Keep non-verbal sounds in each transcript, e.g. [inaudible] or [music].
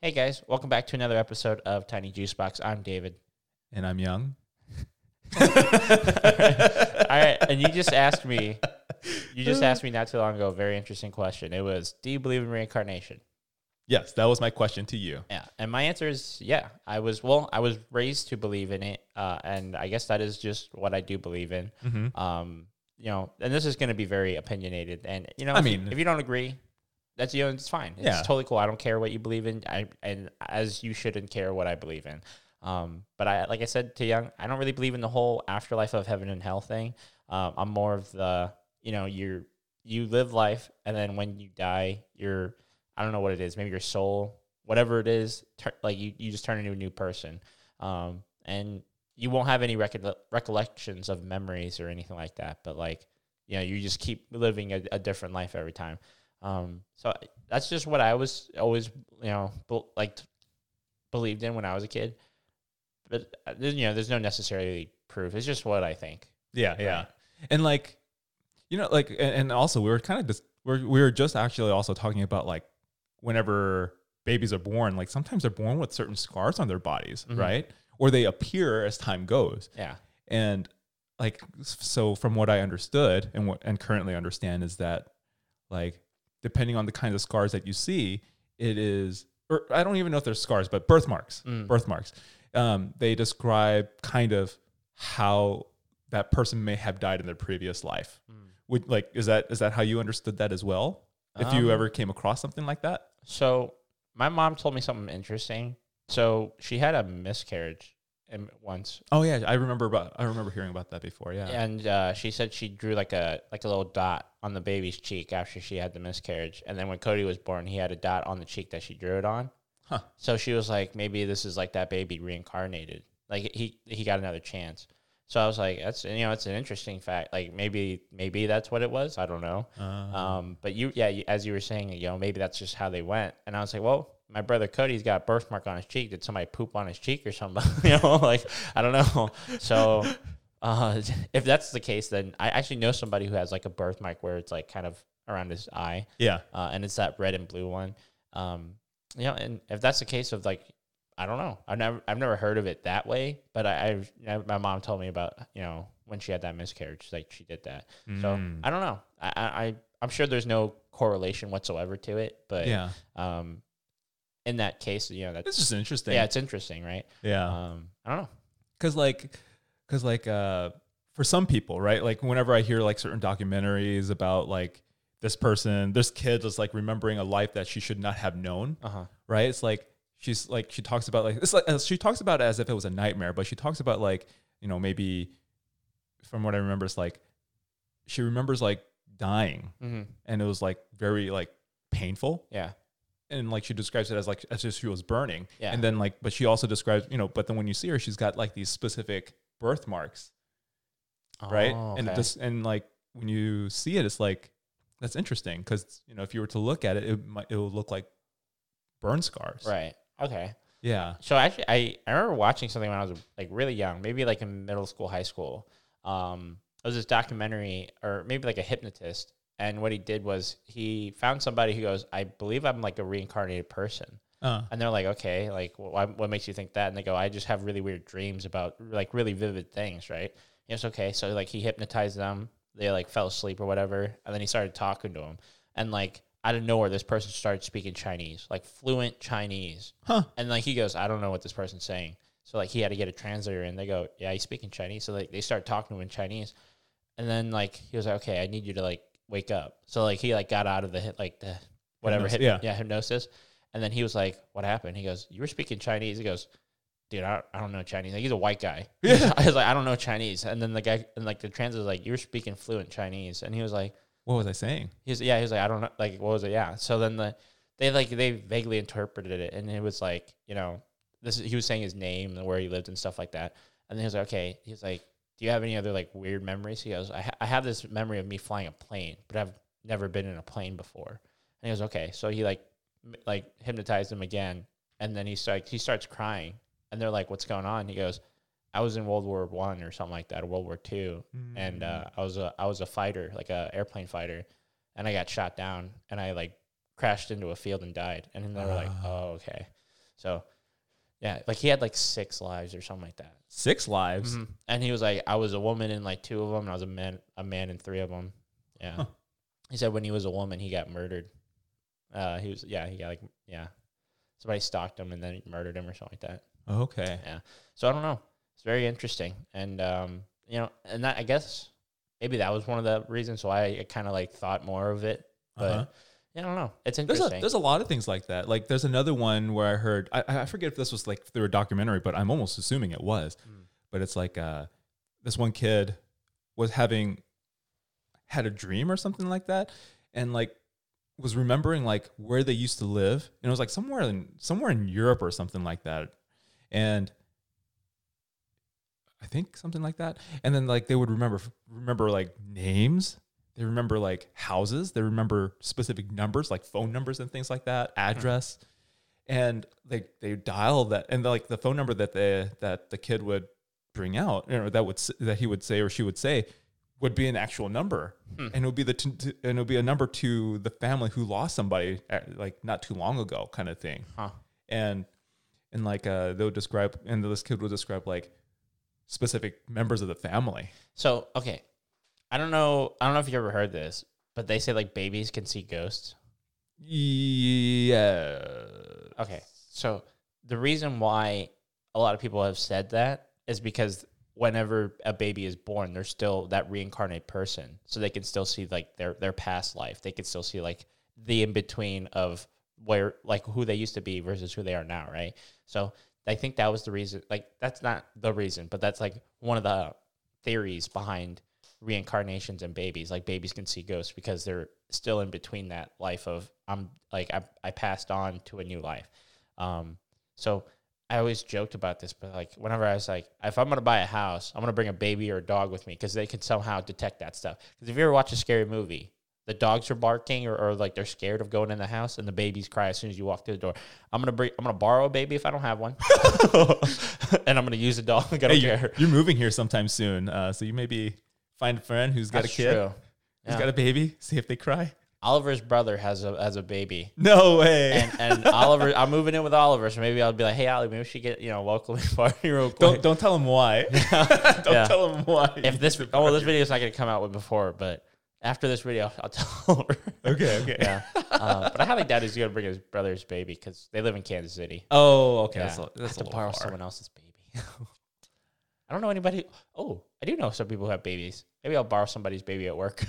Hey guys, welcome back to another episode of Tiny Juice Box. I'm David. And I'm young. [laughs] All right, and you just asked me, you just asked me not too long ago a very interesting question. It was, do you believe in reincarnation? Yes, that was my question to you. Yeah, and my answer is yeah. I was well, I was raised to believe in it, uh, and I guess that is just what I do believe in. Mm-hmm. Um, you know, and this is going to be very opinionated, and you know, I if you- mean- if you don't agree, that's you know, it's fine. It's Yeah. totally cool. I don't care what you believe in. I and as you shouldn't care what I believe in. Um, but I like I said to Young, I don't really believe in the whole afterlife of heaven and hell thing. Um, I'm more of the you know you're you live life, and then when you die, you're I don't know what it is. Maybe your soul, whatever it is, tur- like you you just turn into a new person. Um, and you won't have any recol- recollections of memories or anything like that. But like, you know, you just keep living a, a different life every time. Um, so that's just what I was always, you know, like believed in when I was a kid. But uh, you know, there's no necessarily proof. It's just what I think. Yeah, yeah. And like, you know, like, and, and also we were kind of just we're we were just actually also talking about like whenever babies are born, like sometimes they're born with certain scars on their bodies, Mhm. right? Or they appear as time goes. Yeah. And like, so from what I understood and what and currently understand is that like depending on the kind of scars that you see, it is or I don't even know if they're scars, but birthmarks, Mm. birthmarks. Um, they describe kind of how that person may have died in their previous life. Mm. Would like is that is that how you understood that as well? If you Um, ever came across something like that? So my mom told me something interesting. So she had a miscarriage once, Oh yeah, I remember about I remember hearing about that before. Yeah. and uh, she said she drew like a like a little dot on the baby's cheek after she had the miscarriage, and then when Cody was born, he had a dot on the cheek that she drew it on. Huh. So she was like, maybe this is like that baby reincarnated, like he he got another chance. So I was like, that's you know, it's an interesting fact. Like maybe maybe that's what it was. I don't know. Uh, Um, but you, yeah, you, as you were saying, you know, maybe that's just how they went. And I was like, well, my brother Cody's got a birthmark on his cheek. Did somebody poop on his cheek or something? [laughs] you know, like I don't know. So, [laughs] uh, [laughs] if that's the case, then I actually know somebody who has like a birthmark where it's like kind of around his eye, yeah. uh, and it's that red and blue one. Um, you know, and if that's the case of like, I don't know, I've never, I've never heard of it that way. But I, I, my mom told me about, you know, when she had that miscarriage, like she did that. So Mm. I don't know. I, I I'm sure there's no correlation whatsoever to it, but yeah. um, in that case, you know, that's It's just interesting. yeah, it's interesting, right? yeah. Um, I don't know. because like because like uh for some people right like whenever i hear like certain documentaries about like this person this kid is like remembering a life that she should not have known Uh huh. right it's like she's like she talks about like it's like uh, she talks about it as if it was a nightmare but she talks about like you know maybe from what i remember it's like she remembers like dying hmm and it was like very like painful Yeah. and like she describes it as like as if she was burning Yeah. and then like but she also describes you know but then when you see her she's got like these specific birthmarks right Oh, and okay. this and like when you see it it's like that's interesting because you know if you were to look at it it might it will look like burn scars right. Okay. yeah So actually, I I remember watching something when I was like really young, maybe like in middle school, high school. Um, it was this documentary, or maybe like a hypnotist, and what he did was he found somebody who goes, "I believe I'm like a reincarnated person." Uh, And they're like, okay, like, why, what makes you think that? And they go, I just have really weird dreams about like really vivid things, right? It's okay. So like he hypnotized them. They like fell asleep or whatever, and then he started talking to them, and like out of nowhere, this person started speaking Chinese, like fluent Chinese. huh And like he goes, I don't know what this person's saying. So like he had to get a translator, and they go, Yeah, he's speaking Chinese. So like they start talking to him in Chinese, and then like he was like, Okay, I need you to like wake up. So like he like got out of the hit like the whatever Hypnosis, hyp- yeah. yeah hypnosis, and then he was like, What happened? He goes, You were speaking Chinese. He goes, Dude, I don't, I don't know Chinese. Like he's a white guy. Yeah. [laughs] I was like, I don't know Chinese. And then the guy and like the translator was like, You were speaking fluent Chinese, and he was like. what was i saying He's yeah, he was like, I don't know, like what was it? Yeah. So then the they like they vaguely interpreted it, and it was like you know this is, he was saying his name and where he lived and stuff like that, and then he was like, okay, he's like, do you have any other like weird memories? He goes, I ha- I have this memory of me flying a plane, but I've never been in a plane before, and he goes, okay, so he like like hypnotized him again, and then he starts he starts crying, and they're like, what's going on? He goes. I was in World War One or something like that, or World War Two, and uh, I was a I was a fighter, like a airplane fighter, and I got shot down, and I like crashed into a field and died. And then they were like, Ah. "Oh, okay." So, yeah, like he had like six lives or something like that. Six lives. Mhm. And he was like, I was a woman in like two of them, and I was a man, a man in three of them. Yeah. Huh. He said when he was a woman, he got murdered. Uh, he was yeah, he got like yeah, somebody stalked him and then murdered him or something like that. Okay. Yeah. So I don't know. It's very interesting, and um, you know, and that I guess maybe that was one of the reasons why I kind of like thought more of it. But Uh-huh. yeah, I don't know. It's There's interesting. a, there's a lot of things like that. Like there's another one where I heard I, I forget if this was like through a documentary, but I'm almost assuming it was. Mm. But it's like uh, this one kid was having had a dream or something like that, and like was remembering like where they used to live, and it was like somewhere in somewhere in Europe or something like that, and I think something like that. And then like they would remember remember like names. They remember like houses. They remember specific numbers, like phone numbers and things like that, mm-hmm. address. And they they dial that and like the phone number that the that the kid would bring out, or that would that he would say or she would say, would be an actual number, Hmm. and it would be the t- t- and it would be a number to the family who lost somebody uh, like not too long ago, kind of thing huh. and and like uh they would describe and this kid would describe like specific members of the family So okay, I don't know. I don't know if you ever heard this, but they say like babies can see ghosts. yeah Okay. So the reason why a lot of people have said that is because whenever a baby is born, they're still that reincarnate person. So they can still see like their their past life. They can still see like the in between of where like who they used to be versus who they are now, right? So I think that was the reason like that's not the reason, but that's like one of the theories behind reincarnations and babies. Like babies can see ghosts because they're still in between that life of I'm like I, I passed on to a new life. Um, so I always joked about this, but like whenever I was like, if I'm gonna buy a house, I'm gonna bring a baby or a dog with me because they can somehow detect that stuff. Because if you ever watch a scary movie, the dogs are barking or, or like they're scared of going in the house, and the babies cry as soon as you walk through the door. I'm gonna bring, I'm gonna borrow a baby if I don't have one, [laughs] and I'm gonna use a dog. [laughs] I don't hey, care. you're, moving here sometime soon uh so you maybe find a friend who's got That's a kid true. who's Yeah. got a baby see if they cry Oliver's brother has a has a baby. no way And, and [laughs] Oliver, I'm moving in with Oliver, so maybe I'll be like, "Hey, Ollie, maybe we should get you know welcoming [laughs] party real quick." don't don't tell him why [laughs] don't Yeah. tell him why if this oh well, this video is not going to come out with before, but after this video, I'll tell her. okay okay yeah, um, but I highly doubt he's going to bring his brother's baby because they live in Kansas City. oh okay Yeah, that's, a, I that's have a to borrow far. someone else's baby. I don't know anybody. Oh, I do know some people who have babies. Maybe I'll borrow somebody's baby at work.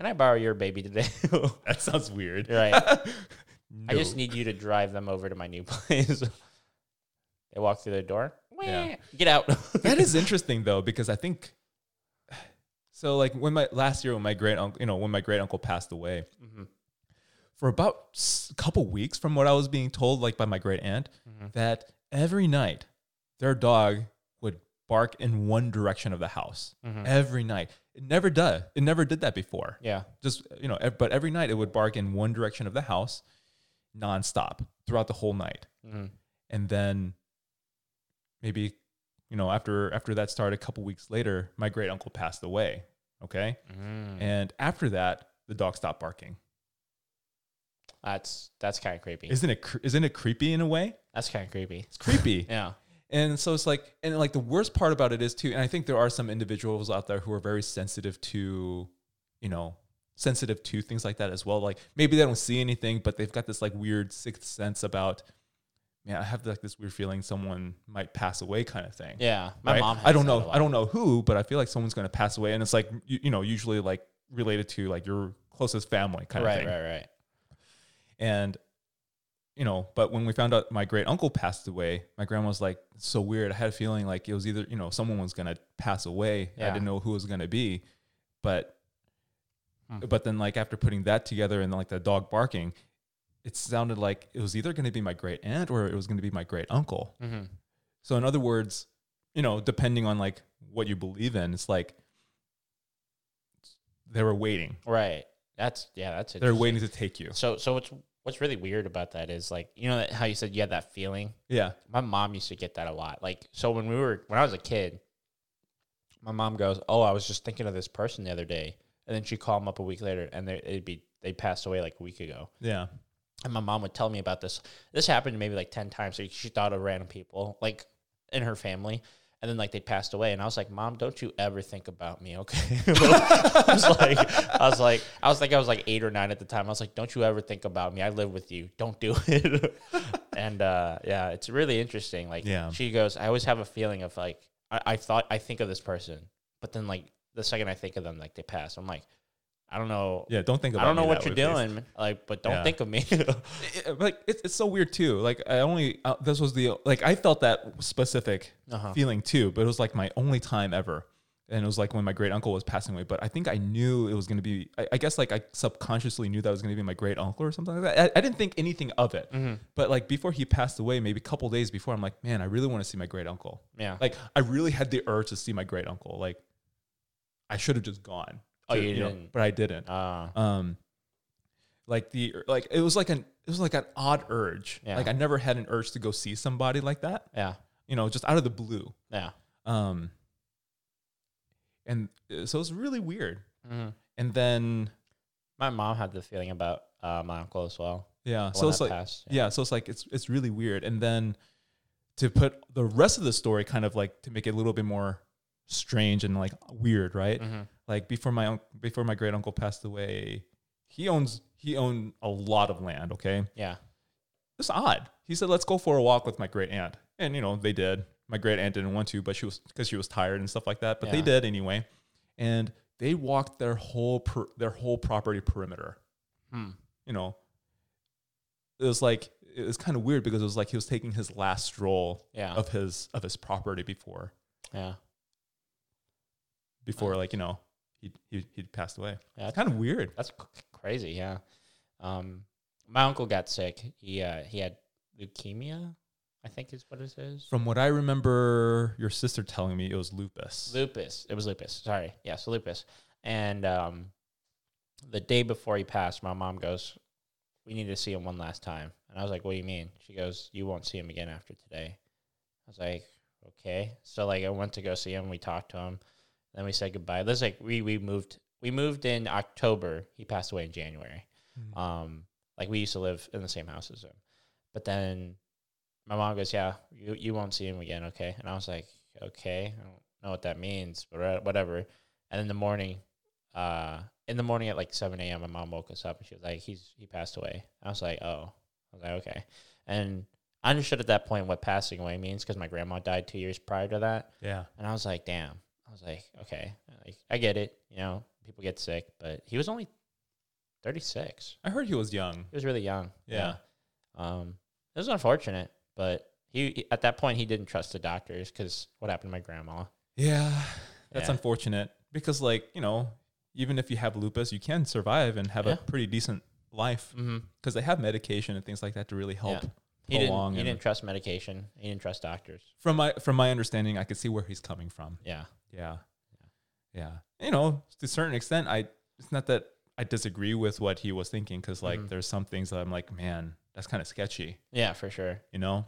Can I borrow your baby today? [laughs] that sounds weird right. [laughs] I just need you to drive them over to my new [laughs] place. they walk through the door. Yeah. Get out. that is interesting though because I think so. Like when my last year when my great uncle, you know, when my great uncle passed away, Mhm. for about a couple weeks, from what I was being told, like by my great aunt, Mhm. that every night their dog would bark in one direction of the house Mhm. every night. It never did. It never did that before. Yeah. Just you know, but every night it would bark in one direction of the house, nonstop throughout the whole night hmm and then maybe you know after after that started a couple weeks later my great uncle passed away okay Mm. and after that the dog stopped barking That's that's kind of creepy. isn't it cre- isn't it creepy in a way That's kind of creepy. it's creepy [laughs] Yeah. And so it's like and like the worst part about it is too and i think there are some individuals out there who are very sensitive to you know sensitive to things like that as well like maybe they don't see anything but they've got this like weird sixth sense about man i have like this weird feeling someone might pass away kind of thing Yeah. My right? mom. I don't has that a know. I don't know who, but I feel like someone's going to pass away, and it's like you, you know, usually like related to like your closest family kind of thing. Right. Right. Right. And you know, but when we found out my great uncle passed away, my grandma was like, so weird." I had a feeling like it was either you know someone was going to pass away. I didn't know who it was going to be, but Hmm. but then like after putting that together and like the dog barking. It sounded like it was either going to be my great aunt or it was going to be my great uncle. hmm So in other words, you know, depending on like what you believe in, it's like they were waiting. Right. That's yeah. That's They're waiting to take you. So so what's what's really weird about that is like you know that how you said you had that feeling. Yeah. My mom used to get that a lot. Like so when we were when I was a kid, my mom goes, "Oh, I was just thinking of this person the other day," and then she called them up a week later, and they, it'd be they passed away like a week ago. Yeah. And my mom would tell me about this. This happened maybe like 10 times. So she thought of random people, like in her family. And then like they passed away. And I was like, Mom, don't you ever think about me, okay? [laughs] I was like, I was like, I was like, I was like eight or nine at the time. I was like, don't you ever think about me. I live with you. Don't do [laughs] it. and uh, yeah, it's really interesting. Like Yeah. she goes, I always have a feeling of like, I, I thought I think of this person, but then like the second I think of them, like they pass. I'm like, I don't know. Yeah, don't think about I don't know what you're doing, like, but don't Yeah. think of me. [laughs] It- like it's, it's so weird too. Like I only uh, this was the like I felt that specific Uh-huh. feeling too, but it was like my only time ever, and it was like when my great uncle was passing away. But I think I knew it was going to be. I, I guess like I subconsciously knew that was going to be my great uncle or something like that. I, I didn't think anything of it, Mm-hmm. but like before he passed away, maybe a couple days before, I'm like, man, I really want to see my great uncle. yeah. Like I really had the urge to see my great uncle. Like I should have just gone. Oh, to- you know, didn't? but I didn't uh, um like the like it was like an it was like an odd urge Yeah. like i never had an urge to go see somebody like that yeah. you know just out of the blue Yeah. um and uh, so it's really weird hmm and then My mom had the feeling about uh, my uncle as well. yeah so it's like passed. yeah so it's like it's it's really weird and then to put the rest of the story kind of like to make it a little bit more strange and like weird right hmm like before my unc before my great uncle passed away he owns he owned a lot of land okay Yeah. it's odd. He said, "Let's go for a walk with my great aunt," and you know they did. My great aunt didn't want to, but she was because she was tired and stuff like that. But they did anyway, and they walked their whole per, their whole property perimeter. Hmm. You know, it was like it was kind of weird because it was like he was taking his last stroll Yeah. of his of his property before yeah. Before like you know he he he'd passed away. Yeah. It's kind of weird. That's c- crazy. Yeah. Um, my uncle got sick. He uh, he had leukemia. I think is what it is. From what I remember, your sister telling me it was lupus. Lupus. It was lupus. Sorry. Yes, lupus. And um, the day before he passed, my mom goes, "We need to see him one last time." And I was like, "What do you mean?" She goes, "You won't see him again after today." I was like, "Okay." So like, I went to go see him. We talked to him. Then we said goodbye. This like we we moved. We moved in October. He passed away in January. Mm. Um, like we used to live in the same house as him. But then my mom goes, "Yeah, you you won't see him again, okay?" And I was like, "Okay, I don't know what that means, but whatever." And in the morning, uh, in the morning at like seven a.m., my mom woke us up and she was like, "He's he passed away." I was like, "Oh," I was like, "Okay," and I understood at that point what passing away means because my grandma died two years prior to that, Yeah. and I was like, "Damn." I was like, "Okay, like, I get it. You know, people get sick, but he was only 36. I heard he was young. He was really young. Yeah. Um, it was unfortunate, but he at that point he didn't trust the doctors because what happened to my grandma? Yeah, that's Yeah. unfortunate because, like, you know, even if you have lupus, you can survive and have a pretty decent life Mm-hmm. because they have medication and things like that to really help. Yeah. He didn't. He didn't trust medication. He didn't trust doctors. From my from my understanding, I could see where he's coming from. Yeah. Yeah, yeah. You know, to a certain extent, I it's not that I disagree with what he was thinking because, like, Mhm. there's some things that I'm like, man, that's kind of sketchy, Yeah, for sure. you know.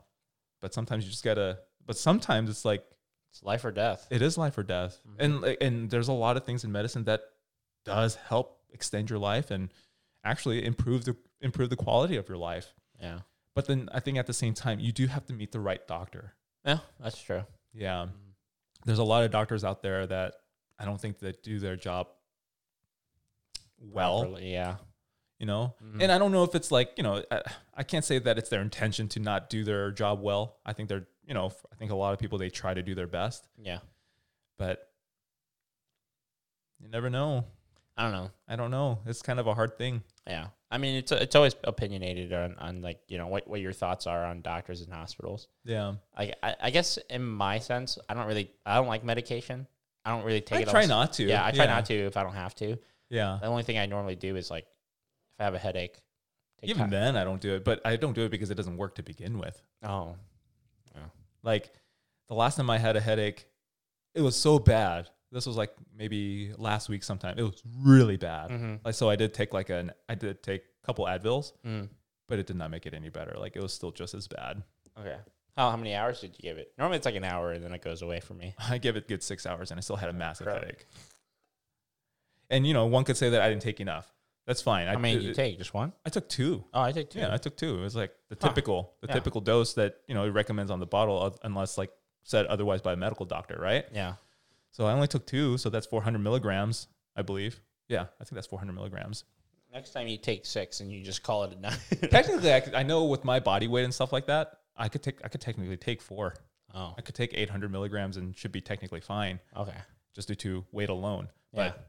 But sometimes you just gotta. But sometimes it's like It's life or death. it is life or death Mhm. and like, and there's a lot of things in medicine that does help extend your life and actually improve the improve the quality of your life Yeah. but then i think at the same time you do have to meet the right doctor Yeah, that's true. yeah Mhm. There's a lot of doctors out there that i don't think that do their job well Properly, yeah. you know Mhm. and i don't know if it's like you know I, I can't say that it's their intention to not do their job well i think they're you know i think a lot of people they try to do their best Yeah. but you never know I don't know. I don't know. It's kind of a hard thing. Yeah. I mean, it's it's always opinionated on, on like you know what, what your thoughts are on doctors and hospitals. Yeah. I, I I guess in my sense, I don't really I don't like medication. I don't really take I it. I try not to. Yeah, I try not to if I don't have to. Yeah. The only thing I normally do is like if I have a headache. take Even Ty- then, I don't do it, but I don't do it because it doesn't work to begin with. Oh. yeah. Like the last time I had a headache, it was so bad. This was like maybe last week sometime. It was really bad. Mm-hmm. Like so I did take like an I did take a couple Advils, Mm. but it did not make it any better. Like it was still just as bad. Okay. How how many hours did you give it? Normally it's like an hour and then it goes away for me. [laughs] I gave it good 6 hours and I still had a massive Crap. headache. And you know, one could say that I didn't take enough. That's fine. I mean, it- you it- take just one. I took two. Oh, I take two. Yeah, I took two. It was like the Huh. typical, the Yeah. typical dose that you know it recommends on the bottle, uh, unless like said otherwise by a medical doctor, right? yeah. So I only took two, so that's 400 milligrams, I believe. Yeah, I think that's 400 milligrams. Next time you take six and you just call it a night. [laughs] Technically, I, could- I know with my body weight and stuff like that, I could take, I could technically take four. oh, I could take 800 milligrams and should be technically fine okay. just due to weight alone. Yeah. But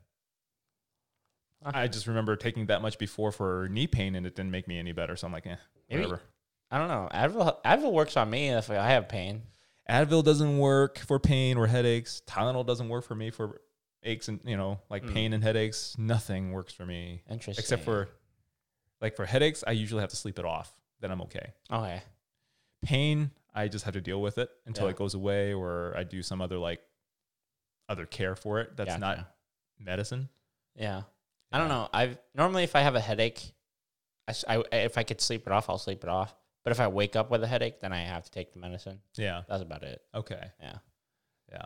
Huh. I just remember taking that much before for knee pain, and it didn't make me any better. So I'm like, eh, Maybe- whatever. I don't know. Advil Advil works on me if I have pain. Advil doesn't work for pain or headaches. Tylenol doesn't work for me for aches and you know like Hmm. pain and headaches. Nothing works for me Interesting. except for like for headaches. I usually have to sleep it off. Then I'm okay. okay. Pain, I just have to deal with it until Yeah. it goes away, or I do some other like other care for it. That's not Gotcha. medicine. Yeah. I don't know. I've normally if I have a headache, I if I could sleep it off, I'll sleep it off. But if I wake up with a headache, then I have to take the medicine. Yeah. That's about it. Okay. Yeah. Yeah.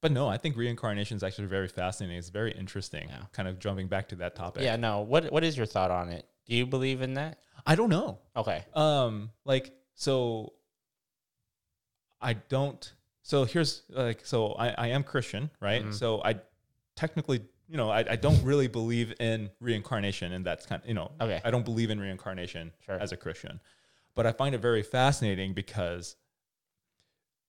But no, I think reincarnation is actually very fascinating. It's very interesting. Yeah. Kind of jumping back to that topic. Yeah. No. What What is your thought on it? Do you believe in that? I don't know. Okay. Um, like so I don't so here's like so I, I am Christian, right? Mhm. So I technically you know, I, I don't really believe in reincarnation and that's kind of you know Okay. I don't believe in reincarnation Sure. as a Christian. But I find it very fascinating because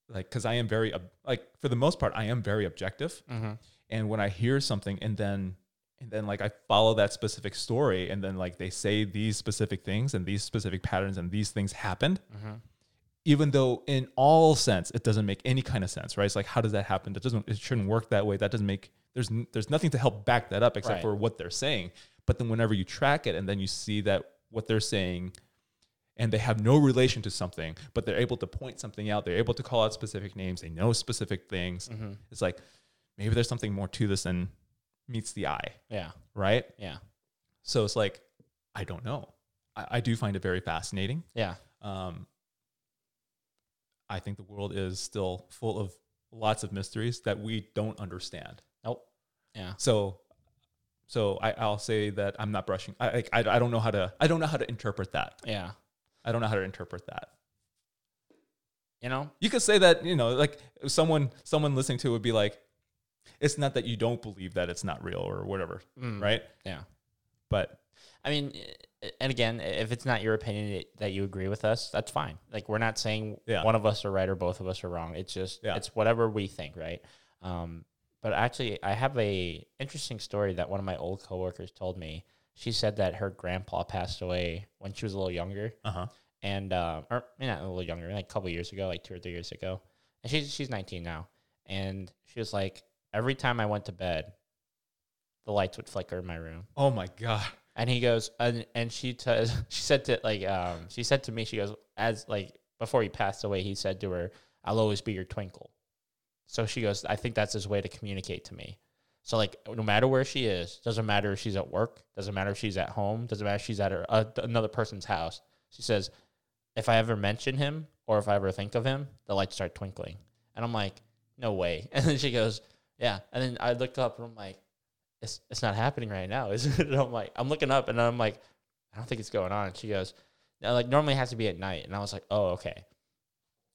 like because I am very like for the most part I am very objective Mm-hmm. and when i hear something and then and then like i follow that specific story and then like they say these specific things and these specific patterns and these things happened Mm-hmm. even though in all sense it doesn't make any kind of sense right it's like how does that happen that doesn't it shouldn't work that way that doesn't make there's there's nothing to help back that up except Right. for what they're saying but then whenever you track it and then you see that what they're saying and they have no relation to something but they're able to point something out they're able to call out specific names they know specific things Mm-hmm. it's like maybe there's something more to this than meets the eye, Yeah. right? Yeah. So it's like, I don't know. I, I do find it very fascinating. Yeah. Um, I think the world is still full of lots of mysteries that we don't understand. Nope. Yeah. So, so I, I'll say that I'm not brushing. I, I I don't know how to I don't know how to interpret that. Yeah. I don't know how to interpret that. You know. You could say that you know, like someone someone listening to it would be like, it's not that you don't believe that it's not real or whatever, Mm. right? Yeah. But I mean, and again, if it's not your opinion that- that you agree with us, that's fine. Like we're not saying Yeah. one of us are right or both of us are wrong. It's just Yeah. it's whatever we think, right? Um, but actually, I have a interesting story that one of my old coworkers told me. She said that her grandpa passed away when she was a little younger, uh huh. and uh, or not a little younger, like a couple years ago, like two or three years ago. And she's she's 19 now, and she was like, every time I went to bed, the lights would flicker in my room. Oh my god. And he goes, and, and she t- [laughs] she said to like um she said to me, she goes, as like before he passed away, he said to her, "I'll always be your twinkle." So she goes, I think that's his way to communicate to me. So like, no matter where she is, doesn't matter if she's at work, doesn't matter if she's at home, doesn't matter if she's at her uh, another person's house. She says, if I ever mention him or if I ever think of him, the lights start twinkling, and I'm like, no way. [laughs] And then she goes, yeah. And then I looked up and I'm like, it's it's not happening right now, is it? [laughs] And I'm like, I'm looking up and I'm like, I don't think it's going on. And she goes, no, like normally it has to be at night. And I was like, oh, okay.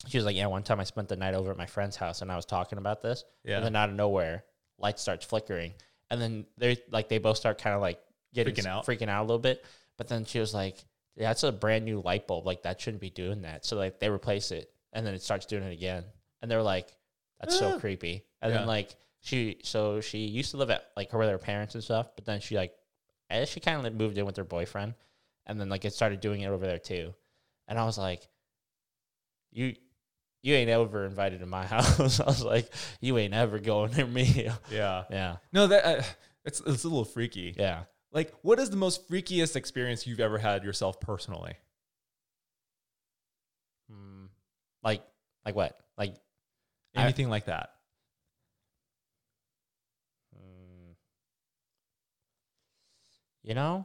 She was like, yeah, one time I spent the night over at my friend's house and I was talking about this. Yeah. And then out of nowhere, light starts flickering. And then they're like they both start kind of like getting Freaking out. freaking out a little bit. But then she was like, yeah, that's a brand new light bulb. Like that shouldn't be doing that. So like they replace it and then it starts doing it again. And they're like, that's so Ah. creepy. And Yeah. then like she so she used to live at like her with her parents and stuff, but then she like as she kind of like moved in with her boyfriend and then like it started doing it over there too. And I was like, You you ain't ever invited to my [laughs] house. I was like, you ain't ever going near me. [laughs] Yeah. yeah. No, that uh, it's it's a little freaky. Yeah. Like, what is the most freakiest experience you've ever had yourself personally? Mm, like like what? Like I- Anything like that? mm, you know?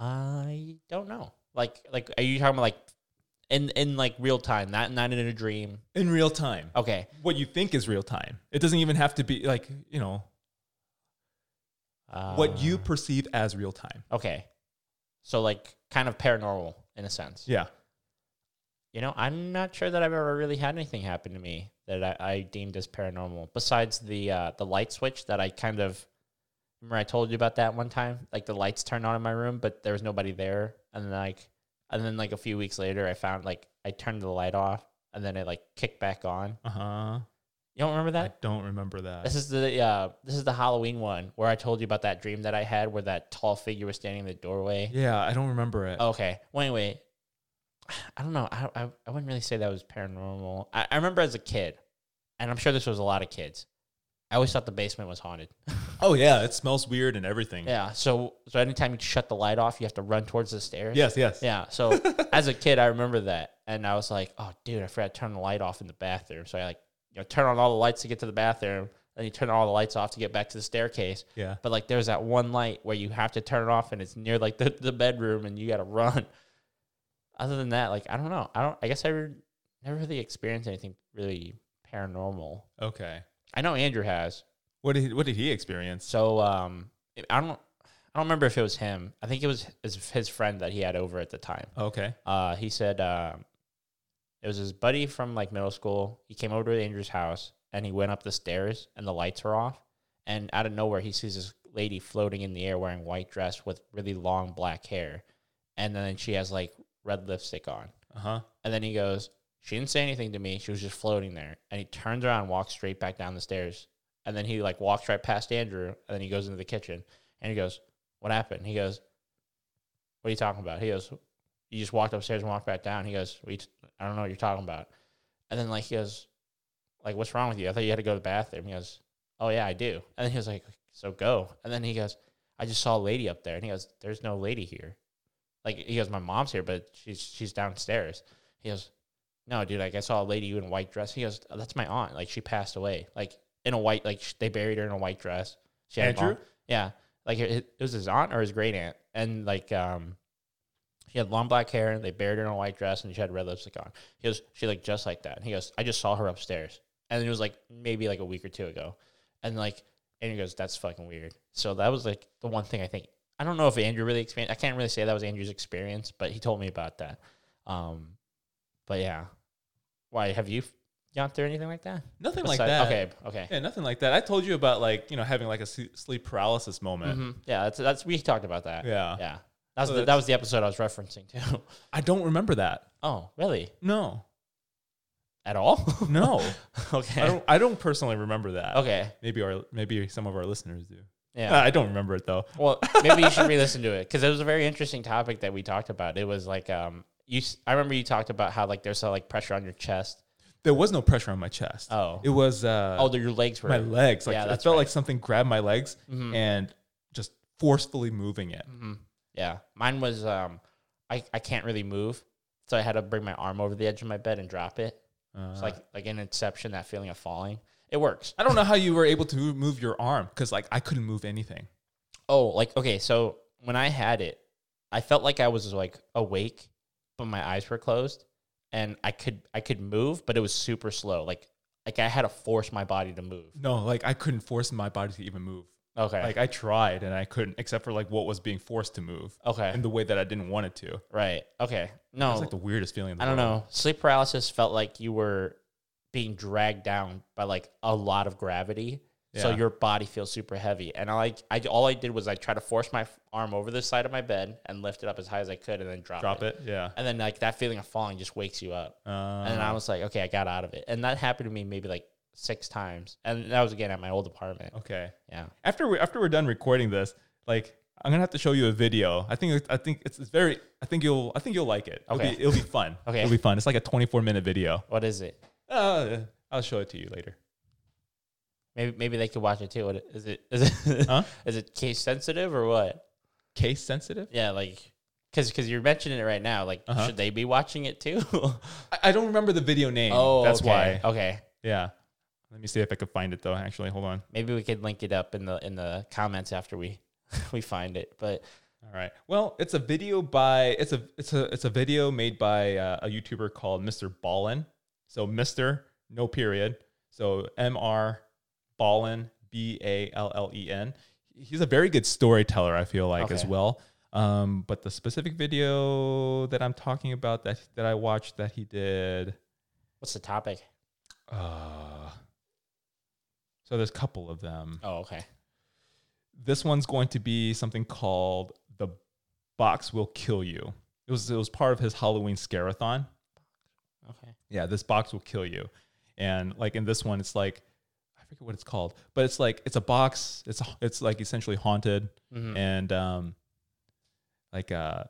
I don't know. Like like are you talking about like in in like real time, not not in a dream? In real time. Okay. What you think is real time. It doesn't even have to be like, you know, what you Uh, perceive as real time. okay. So like kind of paranormal in a sense. Yeah. You know, I'm not sure that I've ever really had anything happen to me that I, I deemed as paranormal. Besides the uh, the light switch that I kind of remember I told you about that one time. Like the lights turned on in my room, but there was nobody there. And then like and then like a few weeks later I found like I turned the light off and then it like kicked back on. Uh huh. You don't remember that? I don't remember that. This is the uh this is the Halloween one where I told you about that dream that I had where that tall figure was standing in the doorway. yeah, I don't remember it. Okay. Well, anyway, [sighs] I don't know. I, I, I wouldn't really say that was paranormal. I, I remember as a kid, and I'm sure this was a lot of kids. I always thought the basement was haunted. [laughs] Oh yeah, it smells weird and everything. yeah. So so anytime you shut the light off, you have to run towards the stairs. Yes, yes. Yeah. So [laughs] as a kid, I remember that, and I was like, "Oh, dude, I forgot to turn the light off in the bathroom." So I like, you know, turn on all the lights to get to the bathroom, then you turn all the lights off to get back to the staircase. Yeah. But like, there's that one light where you have to turn it off, and it's near like the, the bedroom, and you got to run. Other than that, like, I don't know. I don't. I guess I re- never really experienced anything really paranormal. Okay. I know Andrew has. What did he, what did he experience? So um, I don't. I don't remember if it was him. I think it was his, his friend that he had over at the time. Okay. Uh, he said um, it was his buddy from like middle school. He came over to Andrew's house and he went up the stairs and the lights were off. And out of nowhere, he sees this lady floating in the air wearing white dress with really long black hair, and then she has like red lipstick on. Uh huh. And then he goes, she didn't say anything to me. She was just floating there. And he turns around and walks straight back down the stairs. And then he like walks right past Andrew. And then he goes into the kitchen. And he goes, what happened? He goes, what are you talking about? He goes, you just walked upstairs and walked back down. He goes, what you t- I don't know what you're talking about. And then like he goes, like, what's wrong with you? I thought you had to go to the bathroom. He goes, oh yeah, I do. And he was like, so go. And then he goes, I just saw a lady up there. And he goes, there's no lady here. Like he goes, my mom's here, but she's she's downstairs. He goes, no, dude, like I saw a lady in a white dress. He goes, oh, that's my aunt. Like she passed away, like in a white, like they buried her in a white dress. She had Andrew? yeah, like it, it was his aunt or his great aunt, and like um, she had long black hair. and They buried her in a white dress, and she had red lipstick on. He goes, she looked just like that. And he goes, I just saw her upstairs, and it was like maybe like a week or two ago, and like, and he goes, that's fucking weird. So that was like the one thing I think. I don't know if Andrew really experienced. I can't really say that was Andrew's experience, but he told me about that. Um, but yeah, why have you gone or anything like that? Nothing like that. Okay, okay. Yeah, nothing like that. I told you about like you know having like a sleep paralysis moment. Mhm. Yeah, that's that's we talked about that. Yeah. yeah. That was So the, that was the episode I was referencing too. [laughs] I don't remember that. oh, really? No, At all? no. [laughs] okay. I don't. I don't personally remember that. okay. Maybe our maybe some of our listeners do. Yeah. I don't remember it though. [laughs] Well, maybe you should re-listen to it because it was a very interesting topic that we talked about. It was like um, you. I remember you talked about how like there's a, like pressure on your chest. There was no pressure on my chest. Oh. It was uh Oh, your legs were. my legs. Like Yeah, it that's felt right. like something grabbed my legs Mhm. and just forcefully moving it. Mhm. Yeah, mine was. Um, I I can't really move, so I had to bring my arm over the edge of my bed and drop it. Uh, It's like like in Inception, that feeling of falling. It works. I don't know how you were able to move your arm because like I couldn't move anything. Oh, like okay, so when I had it, I felt like I was like awake, but my eyes were closed, and I could I could move, but it was super slow. Like like I had to force my body to move. No, like I couldn't force my body to even move. Okay. Like I tried and I couldn't, except for like what was being forced to move okay. in the way that I didn't want it to. right. Okay. No, It's like the weirdest feeling. In the I don't world. know. Sleep paralysis felt like you were being dragged down by like a lot of gravity. So your body feels super heavy, and I like I all I did was I try to force my arm over the side of my bed and lift it up as high as I could, and then drop, Drop it. Yeah. And then like that feeling of falling just wakes you up. Uh, And I was like, okay, I got out of it. And that happened to me maybe like six times. And that was again at my old apartment. okay. Yeah. After we after we're done recording this, like I'm gonna have to show you a video. I think I think it's, it's very. I think you'll I think you'll like it. It'll Okay. Be, it'll be fun. [laughs] Okay. It'll be fun. It's like a 24 minute video. What is it? Uh, I'll show it to you later. Maybe maybe they could watch it too. What it- is it? Is it? Huh? [laughs] is it case sensitive or what? Case sensitive. Yeah, like because because you're mentioning it right now. Like, Uh-huh. should they be watching it too? [laughs] I, I don't remember the video name. oh, that's okay. why. Okay, Yeah. Let me see if I can find it though. Actually, hold on. maybe we could link it up in the in the comments after we [laughs] we find it. But All right. Well, it's a video by it's a it's a it's a video made by uh, a YouTuber called Mr. Ballen. So Mr. No period. So M R Ballen B A L L E N. he's a very good storyteller. I feel like as well. Um, but the specific video that I'm talking about that that I watched that he did, What's the topic? uh, so there's a couple of them. Oh, okay. This one's going to be something called the box will kill you. It was it was part of his Halloween scarathon. Okay. yeah, this box will kill you. And like in this one, it's like forget what it's called, but it's like it's a box. It's it's like essentially haunted, Mhm. and um, like uh,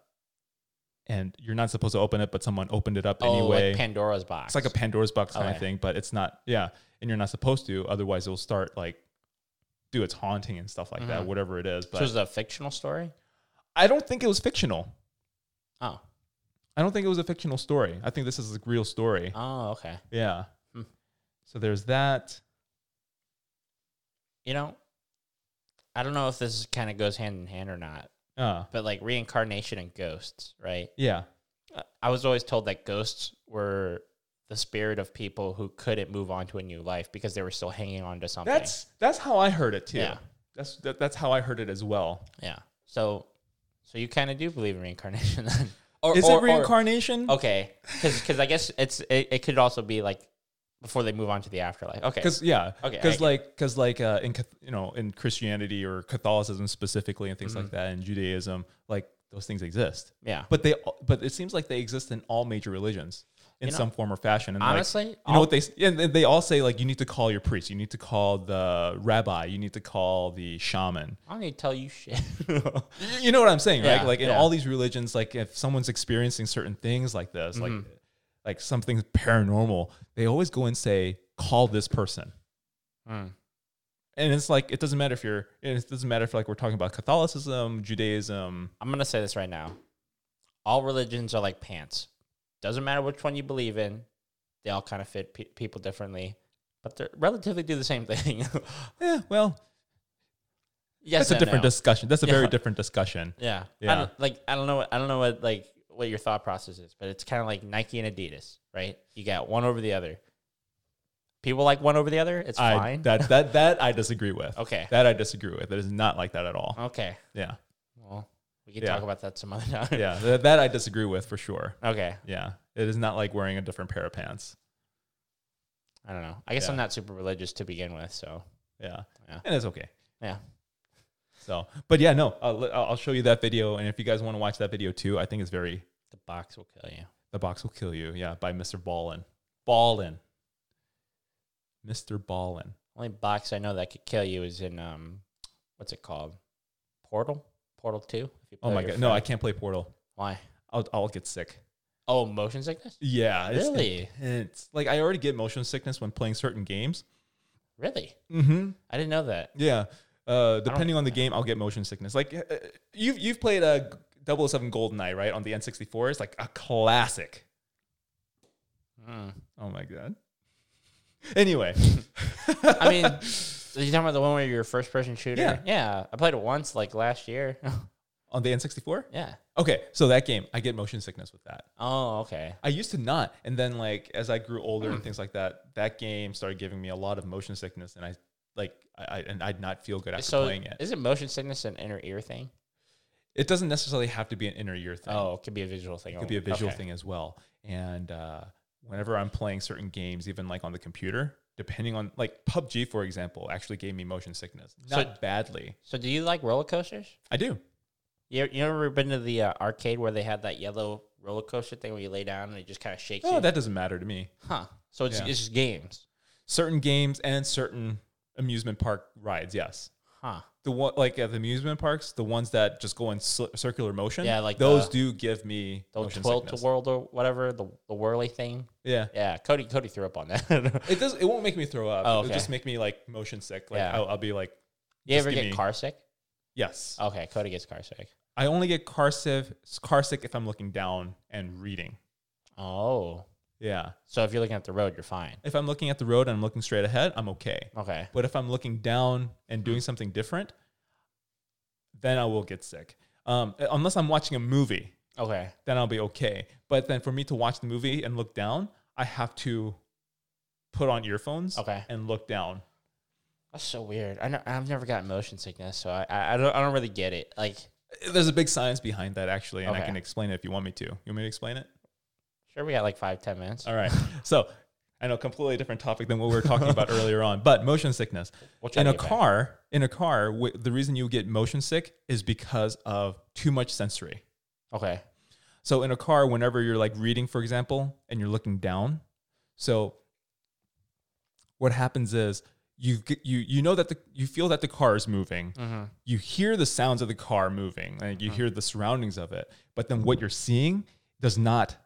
and you're not supposed to open it, but someone opened it up Oh, anyway. like Pandora's box. it's like a Pandora's box kind Okay. of thing, but it's not. Yeah, and you're not supposed to, otherwise it will start like do its haunting and stuff like that, Mhm. whatever it is. so But is it a fictional story? I don't think it was fictional. Oh. I don't think it was a fictional story. I think this is a real story. Oh, okay. Yeah. Hmm. So there's that. You know, I don't know if this kind of goes hand in hand or not, Uh, but like reincarnation and ghosts, right? yeah. Uh, I was always told that ghosts were the spirit of people who couldn't move on to a new life because they were still hanging on to something. That's that's how I heard it too. Yeah. That's that, that's how I heard it as well. yeah. So, so you kind of do believe in reincarnation [laughs] then? Or, Is or- it or- reincarnation? okay, because I guess it's it, it could also be like before they move on to the afterlife. Okay. Because yeah, Okay, because like because like uh, in you know in Christianity or Catholicism specifically and things Mm-hmm. like that, and Judaism, like those things exist. Yeah. But they but it seems like they exist in all major religions in You know, some form or fashion. And like, Honestly, you know what they and they all say like you need to call your priest, you need to call the rabbi, you need to call the shaman. I don't need to tell you shit. [laughs] You- know what I'm saying, right? Like in yeah. all these religions, like if someone's experiencing certain things like this, Mm-hmm. like something paranormal, they always go and say, "Call this person." Hmm. And it's like it doesn't matter if you're. It doesn't matter if like we're talking about Catholicism, Judaism. I'm gonna say this right now. All religions are like pants. Doesn't matter which one you believe in. They all kind of fit pe- people differently, but they relatively do the same [laughs] thing. Yeah, well, yes, that's a different no. discussion. That's a very different discussion. Yeah, Yeah. I don't, like I don't know. What, I don't know what like what your thought process is, but it's kind of like Nike and Adidas, right? You got one over the other. People like one over the other. It's I fine. that that that I disagree with. okay. That I disagree with. It is not like that at all. Okay. Yeah, Well, we can Yeah. talk about that some other [laughs] time. yeah. that, that I disagree with for sure. Okay. Yeah, it is not like wearing a different pair of pants. I don't know. I guess Yeah. I'm not super religious to begin with, so Yeah, Yeah. and it's okay. yeah. So, but yeah, no, I'll, I'll show you that video, and if you guys want to watch that video too, I think it's very. The box will kill you. The box will kill you. Yeah, by Mr. Ballen. Ballen. Mr. Ballen. Only box I know that could kill you is in um, what's it called? Portal. Portal Two. If you Oh my god, no, I can't play Portal. Why? I'll I'll get sick. Oh, motion sickness. Yeah, it's Really? It's Like I already get motion sickness when playing certain games. Really? Mm-hmm. I didn't know that. Yeah. Uh, depending on the game, I'll get motion sickness. Like uh, you've you've played a 007 GoldenEye, right? On the N64, it's like a classic. Mm. Oh my god. Anyway, [laughs] I mean, [laughs] are you talking about the one where you're a first person shooter? Yeah. Yeah. I played it once, like last year. [laughs] on the N64. yeah. Okay, so that game, I get motion sickness with that. Oh, okay. I used to not, and then like as I grew older Hmm. and things like that, that game started giving me a lot of motion sickness, and I like I, I and I'd not feel good after so playing it. is it motion sickness an inner ear thing? It doesn't necessarily have to be an inner ear thing. Oh, it could be a visual thing. it could be a visual thing as well. And uh, whenever I'm playing certain games, even like on the computer, depending on like PUBG, for example, actually gave me motion sickness. So- Not badly. So, do you like roller coasters? I do. You you ever been to the uh, arcade where they had that yellow roller coaster thing where you lay down and it just kind of shakes Oh, you? that doesn't matter to me. huh? So it's, Yeah. it's just games, Certain games and certain amusement park rides, yes. huh? The one like at the amusement parks, the ones that just go in cir- circular motion, Yeah, like those the- do give me The motion tilt to sickness. world or whatever the the whirly thing. Yeah, Yeah, Cody Cody threw up on that. [laughs] it does. It won't make me throw up. Oh, It'll okay. just make me like motion sick. Like Yeah. I'll, I'll be like, you Just ever give get me- car sick? yes. Okay, Cody gets car sick. I only get car sick, car sick if I'm looking down and reading. Oh, Yeah. so if you're looking at the road, you're fine. If I'm looking at the road and I'm looking straight ahead, I'm okay. Okay. But if I'm looking down and doing something different, then I will get sick. Um, unless I'm watching a movie, Okay. then I'll be okay. But then for me to watch the movie and look down, I have to put on earphones Okay. and look down. That's so weird. I know, I've never gotten motion sickness, so I, I I don't I don't really get it. Like, There's a big science behind that actually, and I can explain it if you want me to. You want me to explain it? Sure, we got like five ten minutes. All right. [laughs] so I know completely different topic than what we were talking about [laughs] earlier on, but motion sickness. We'll in a get back. car, in a car, w- the reason you get motion sick is because of too much sensory. Okay. So in a car, whenever you're like reading, for example, and you're looking down, so what happens is you get, you you know that the you feel that the car is moving. Mm-hmm. You hear the sounds of the car moving, like you hear the surroundings of it, but then what you're seeing does not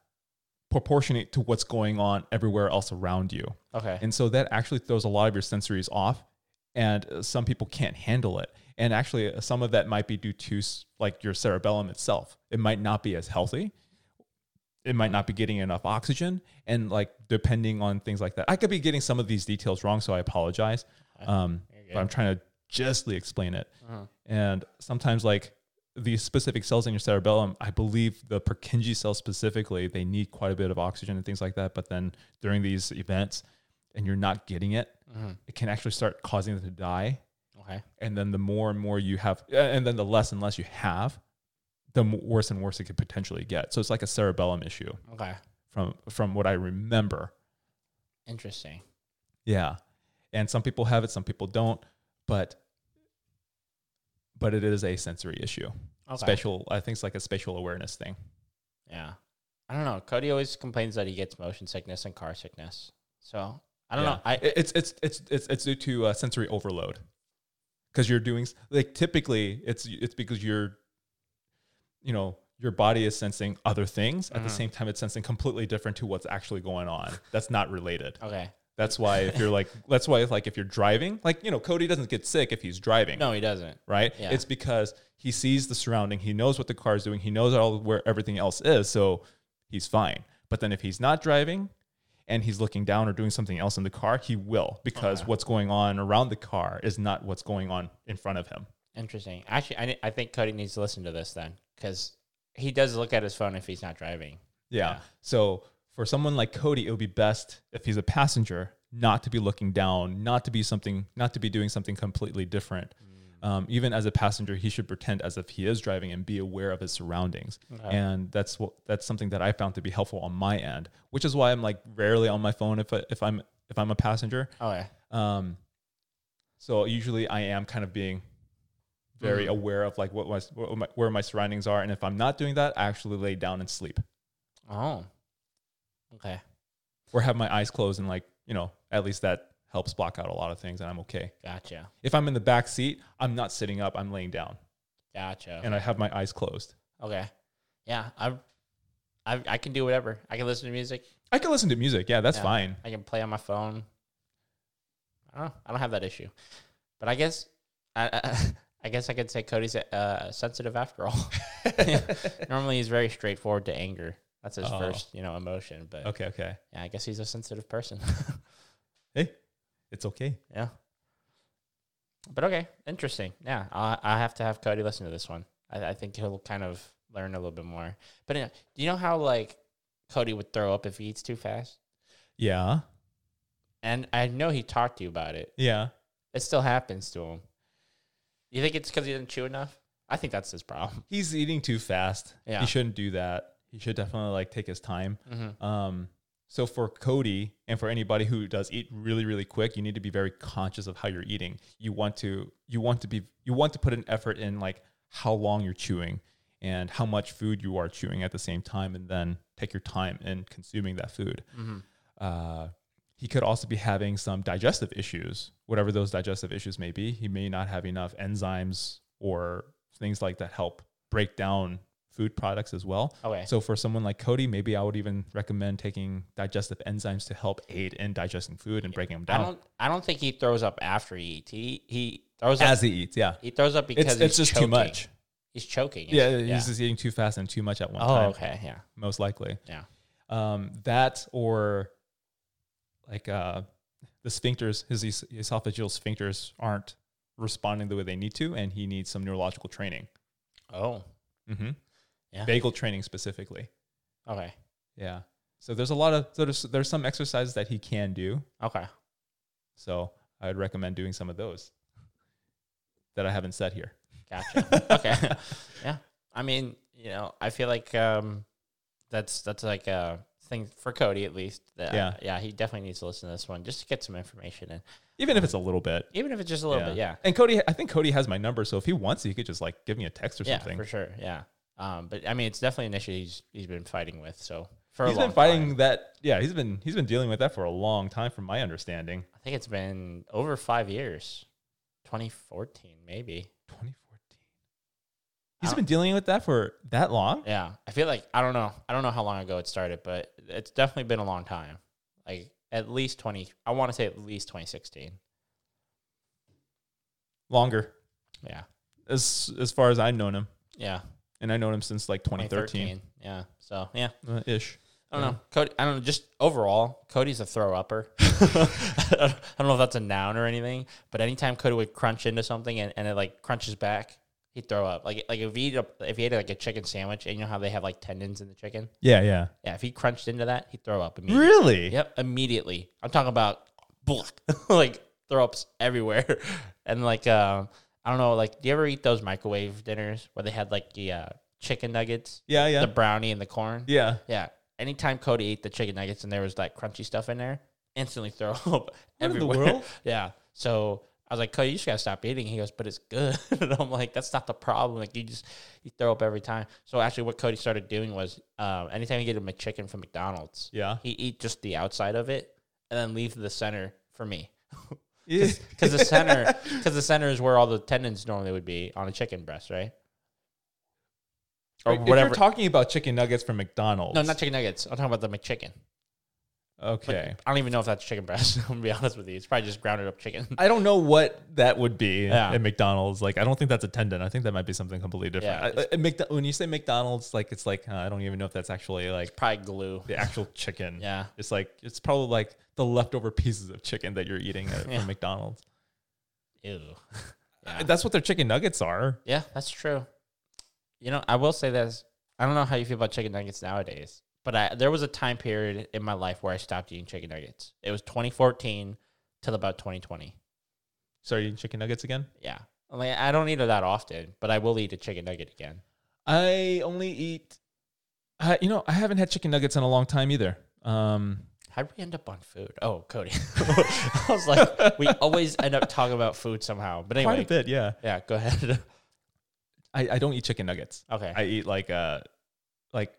proportionate to what's going on everywhere else around you. Okay. And so that actually throws a lot of your sensories off, and uh, some people can't handle it. And actually, uh, some of that might be due to like your cerebellum itself. It might not be as healthy. It might not be getting enough oxygen, and like depending on things like that, I could be getting some of these details wrong, so I apologize. Um, but I'm trying to justly explain it. Uh-huh. And sometimes, like these specific cells in your cerebellum, I believe the Purkinje cells specifically, they need quite a bit of oxygen and things like that. But then during these events, and you're not getting it, Mhm. it can actually start causing them to die. Okay. And then the more and more you have, and then the less and less you have, the worse and worse it could potentially get. So it's like a cerebellum issue Okay. from from what I remember. Interesting. Yeah. And some people have it, some people don't, but but it is a sensory issue. Okay. Spatial I think it's like a spatial awareness thing. Yeah. I don't know. Cody always complains that he gets motion sickness and car sickness. So I don't Yeah. know. I it's it's it's it's it's due to uh, sensory overload. Cuz you're doing like typically it's it's because you're you know, your body is sensing other things at the Mhm. same time it's sensing completely different to what's actually going on. That's not related. okay. That's why if you're like [laughs] that's why like if you're driving, like you know, Cody doesn't get sick if he's driving. No, he doesn't. right? Yeah. It's because he sees the surrounding, he knows what the car is doing, he knows all where everything else is, so he's fine. But then if he's not driving and he's looking down or doing something else in the car, he will because Okay. what's going on around the car is not what's going on in front of him. Interesting. Actually, I, I think Cody needs to listen to this then because he does look at his phone if he's not driving. Yeah. Yeah. So for someone like Cody, it would be best if he's a passenger not to be looking down, not to be something, not to be doing something completely different. Um, even as a passenger, he should pretend as if he is driving and be aware of his surroundings. Okay. And that's what that's something that I found to be helpful on my end, which is why I'm like rarely on my phone if I, if I'm if I'm a passenger. Okay. Um, so usually I am kind of being very Mhm. aware of like what my, what my where my surroundings are, and if I'm not doing that, I actually lay down and sleep. Oh. Okay. or have my eyes closed and like you know at least that helps block out a lot of things and i'm okay Gotcha. if i'm in the back seat i'm not sitting up i'm laying down Gotcha. and i have my eyes closed okay. Yeah. I, I I can do whatever. I can listen to music. i can listen to music yeah that's Yeah. fine I can play on my phone. I don't know. I don't have that issue. But I guess I, I, [laughs] I guess I could say Cody's uh, sensitive after all. [laughs] [laughs] Normally he's very straightforward to anger. That's his Oh. first, you know, emotion. But okay okay yeah, I guess he's a sensitive person. [laughs] hey it's okay yeah. But okay, interesting. Yeah, I I have to have Cody listen to this one. I, I think he'll kind of learn a little bit more. But uh, do you know how like Cody would throw up if he eats too fast? yeah And I know he talked to you about it. yeah It still happens to him. You think it's because he didn't chew enough? I think that's his problem. he's eating too fast Yeah. he shouldn't do that he should definitely like take his time Mm-hmm. um so for Cody and for anybody who does eat really really quick, you need to be very conscious of how you're eating. You want to you want to be you want to put an effort in like how long you're chewing and how much food you are chewing at the same time and then take your time in consuming that food. Mm-hmm. Uh, he could also be having some digestive issues, whatever those digestive issues may be. He may not have enough enzymes or things like that help break down food products as well. Okay. So for someone like Cody, maybe I would even recommend taking digestive enzymes to help aid in digesting food and breaking them down. I don't. I don't think he throws up after he eats. He he throws up. as he eats. Yeah, he throws up because it's he's it's just choking. too much. He's choking. Yeah, It's- he's just eating too fast and too much at one Oh, time. Oh, okay. Yeah. Most likely. Yeah. Um, that or like uh, the sphincters, his esophageal sphincters aren't responding the way they need to, and he needs some neurological training. Oh. Mm-hmm. Yeah. Vagal training specifically. Okay. Yeah. So there's a lot of so there's there's some exercises that he can do. Okay. So I'd recommend doing some of those that I haven't said here. Gotcha. okay. [laughs] yeah. I mean, you know, I feel like um, that's that's like a thing for Cody at least. That, Yeah. Yeah. He definitely needs to listen to this one just to get some information in, Even if it's a little bit. even if it's just a little bit. Yeah. And Cody, I think Cody has my number, so if he wants, he could just like give me a text or Yeah, something. for sure. Yeah. Um, but I mean, it's definitely an issue he's he's been fighting with. So for He's a long been fighting time. that. Yeah, he's been he's been dealing with that for a long time, from my understanding. I think it's been over five years, 2014 maybe. 2014. He's been dealing with that for that long. Yeah, I feel like I don't know. I don't know how long ago it started, but it's definitely been a long time. Like at least 20. I want to say at least 2016. Longer, Yeah. as as far as I've known him, Yeah. And I known him since like 2013 2013. Yeah. So yeah, uh, ish. I don't Yeah. know. Cody. I don't know. Just overall, Cody's a throw upper. [laughs] [laughs] I don't know if that's a noun or anything, but anytime Cody would crunch into something and, and it like crunches back, he'd throw up. Like like if he ate a, if he ate like a chicken sandwich, and you know how they have like tendons in the chicken. Yeah, yeah. Yeah. If he crunched into that, he'd throw up immediately. Really? Yep, immediately. I'm talking about [laughs] like throw ups everywhere, and like uh, I don't know, like do you ever eat those microwave dinners where they had like the uh, chicken nuggets, Yeah, yeah, the brownie, and the corn? yeah. Yeah. Anytime Cody ate the chicken nuggets and there was like crunchy stuff in there, instantly throw [laughs] up in the world? [laughs] yeah. So I was like, Cody, you just gotta stop eating. He goes, but it's good. and [laughs] I'm like, that's not the problem. Like you just you throw up every time. So actually, what Cody started doing was, um, anytime you get a McChicken from McDonald's, Yeah. he eat just the outside of it and then leave the center for me. Because the center [laughs] because the center is where all the tendons normally would be on a chicken breast, right? Or If whatever. you're talking about chicken nuggets from McDonald's. no, not chicken nuggets. I'm talking about the McChicken. Okay. I don't even know if that's chicken breast. [laughs] I'm gonna be honest with you. It's probably just grounded up chicken. I don't know what that would be Yeah. at McDonald's. Like, I don't think that's a tendon. I think that might be something completely different. Yeah, I- McDo- when you say McDonald's, like it's like uh, I don't even know if that's actually like Probably glue. the actual [laughs] chicken. Yeah. It's like it's probably like the leftover pieces of chicken that you're eating at, Yeah. McDonald's. Ew. [laughs] Yeah. That's what their chicken nuggets are. yeah, that's true. You know, I will say this. I don't know how you feel about chicken nuggets nowadays, but I there was a time period in my life where I stopped eating chicken nuggets. It was 2014 till about 2020. So are you eating chicken nuggets again? Yeah. I mean, I don't eat it that often, but I will eat a chicken nugget again. I only eat. I, you know, I haven't had chicken nuggets in a long time either. Um, How did we end up on food? Oh, Cody. [laughs] I was like, we [laughs] always end up talking about food somehow. But anyway, quite a bit, yeah. yeah, go ahead. [laughs] I, I don't eat chicken nuggets. okay. I eat like uh, like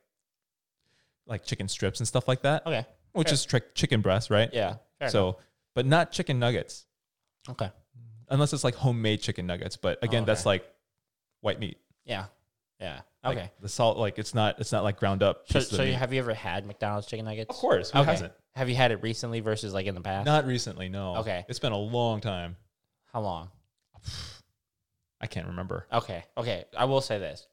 like chicken strips and stuff like that, okay. which Fair. is tri- chicken breast, right? Yeah. so, but not chicken nuggets, okay. unless it's like homemade chicken nuggets. But again, that's okay. like white meat. Yeah. Yeah. Like, Okay. the salt, like it's not it's not like ground up. so, so you, have you ever had McDonald's chicken nuggets? of course, who Okay. hasn't? Have you had it recently versus like in the past? Not recently, no. Okay. it's been a long time. How long? [sighs] I can't remember. Okay. Okay. I will say this.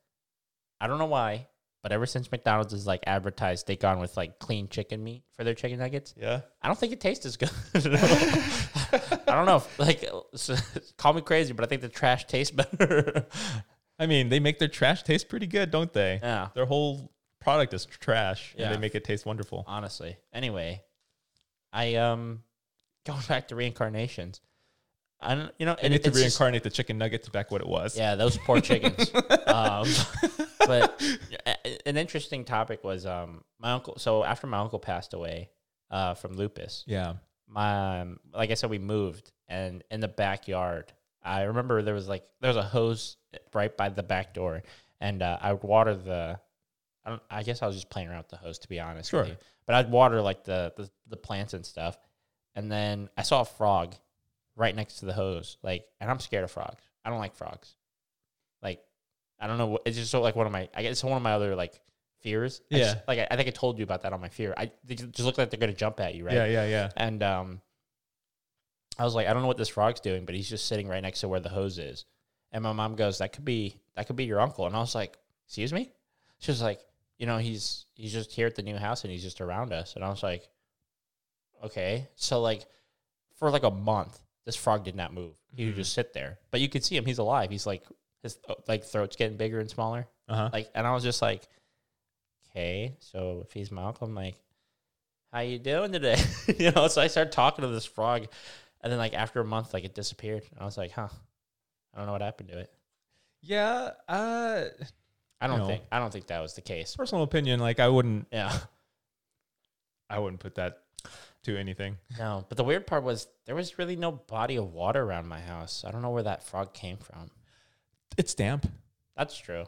I don't know why, but ever since McDonald's has like advertised they gone with like clean chicken meat for their chicken nuggets, Yeah. I don't think it tastes as good. [laughs] I don't know. if- Like, [laughs] call me crazy, but I think the trash tastes [laughs] better. I mean, they make their trash taste pretty good, don't they? yeah. Their whole product is trash, and they make it taste wonderful. honestly. Anyway, I um going back to reincarnations. I don't, you know, And it, to it's just- reincarnate the chicken nuggets back what it was. yeah, those poor chickens. um, but [laughs] an interesting topic was um my uncle. So after my uncle passed away uh from lupus, Yeah. my um, like I said, we moved, and in the backyard, I remember there was like there was a hose right by the back door, and uh, I would water the. I don't. I guess I was just playing around with the hose to be honest. with Sure. you. But I'd water like the, the the plants and stuff, and then I saw a frog right next to the hose. Like, and I'm scared of frogs. I don't like frogs. I don't know. It's just so like one of my. I guess it's one of my other like fears. I just- Yeah. like I, I think I told you about that on my fear. I they just look like they're gonna jump at you, right? Yeah, yeah, yeah. And um, I was like, I don't know what this frog's doing, but he's just sitting right next to where the hose is. And my mom goes, "That could be that could be your uncle." And I was like, "Excuse me?" She was like, "You know, he's he's just here at the new house and he's just around us." And I was like, "Okay." So like for like a month, this frog did not move. He would Mhm. just sit there, but you could see him. He's alive. He's like his like throat's getting bigger and smaller. Uh huh. Like, and I was just like, okay, so if he's my uncle, I'm like, how you doing today? [laughs] you know, so I started talking to this frog, and then like after a month, like it disappeared. I was like, huh, I don't know what happened to it. Yeah. Uh, I don't think I don't think that was the case. personal opinion, like I wouldn't, Yeah, [laughs] I wouldn't put that to anything. no. But the weird part was there was really no body of water around my house. I don't know where that frog came from. It's damp. That's true.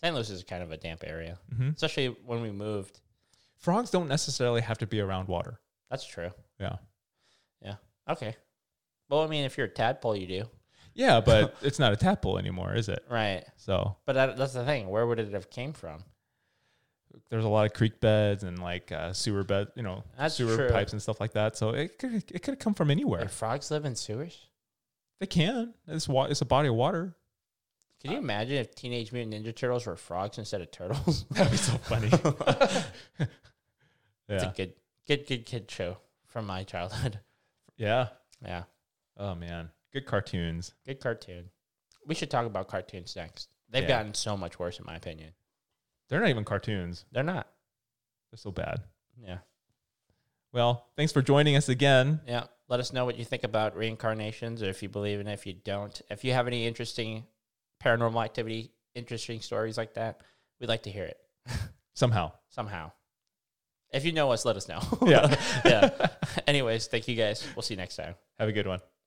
St. Louis is kind of a damp area, hmm especially when we moved. Frogs don't necessarily have to be around water. That's true. Yeah. Yeah. Okay. Well, I mean, if you're a tadpole, you do. Yeah, but [laughs] it's not a tadpole anymore, is it? Right. So But that, that's the thing. Where would it have came from? there's a lot of creek beds and like uh, sewer bed, you know, That's sewer true. pipes and stuff like that. So it could it could have come from anywhere. Frogs live in sewers? They can. It's wa- It's a body of water. Can you imagine if Teenage Mutant Ninja Turtles were frogs instead of turtles? [laughs] That'd be so funny. [laughs] It's yeah. a good, good, good kid show from my childhood. Yeah. Yeah, Oh man, good cartoons. good cartoon. We should talk about cartoons next. They've Yeah. gotten so much worse, in my opinion. They're not even cartoons. They're not. They're so bad. Yeah, Well, thanks for joining us again. yeah. Let us know what you think about reincarnations, or if you believe in it. If you don't, if you have any interesting paranormal activity, interesting stories like that, we'd like to hear it [laughs] Somehow. somehow. If you know us, let us know. Yeah. [laughs] yeah. [laughs] Anyways, thank you guys. We'll see you next time. Have a good one.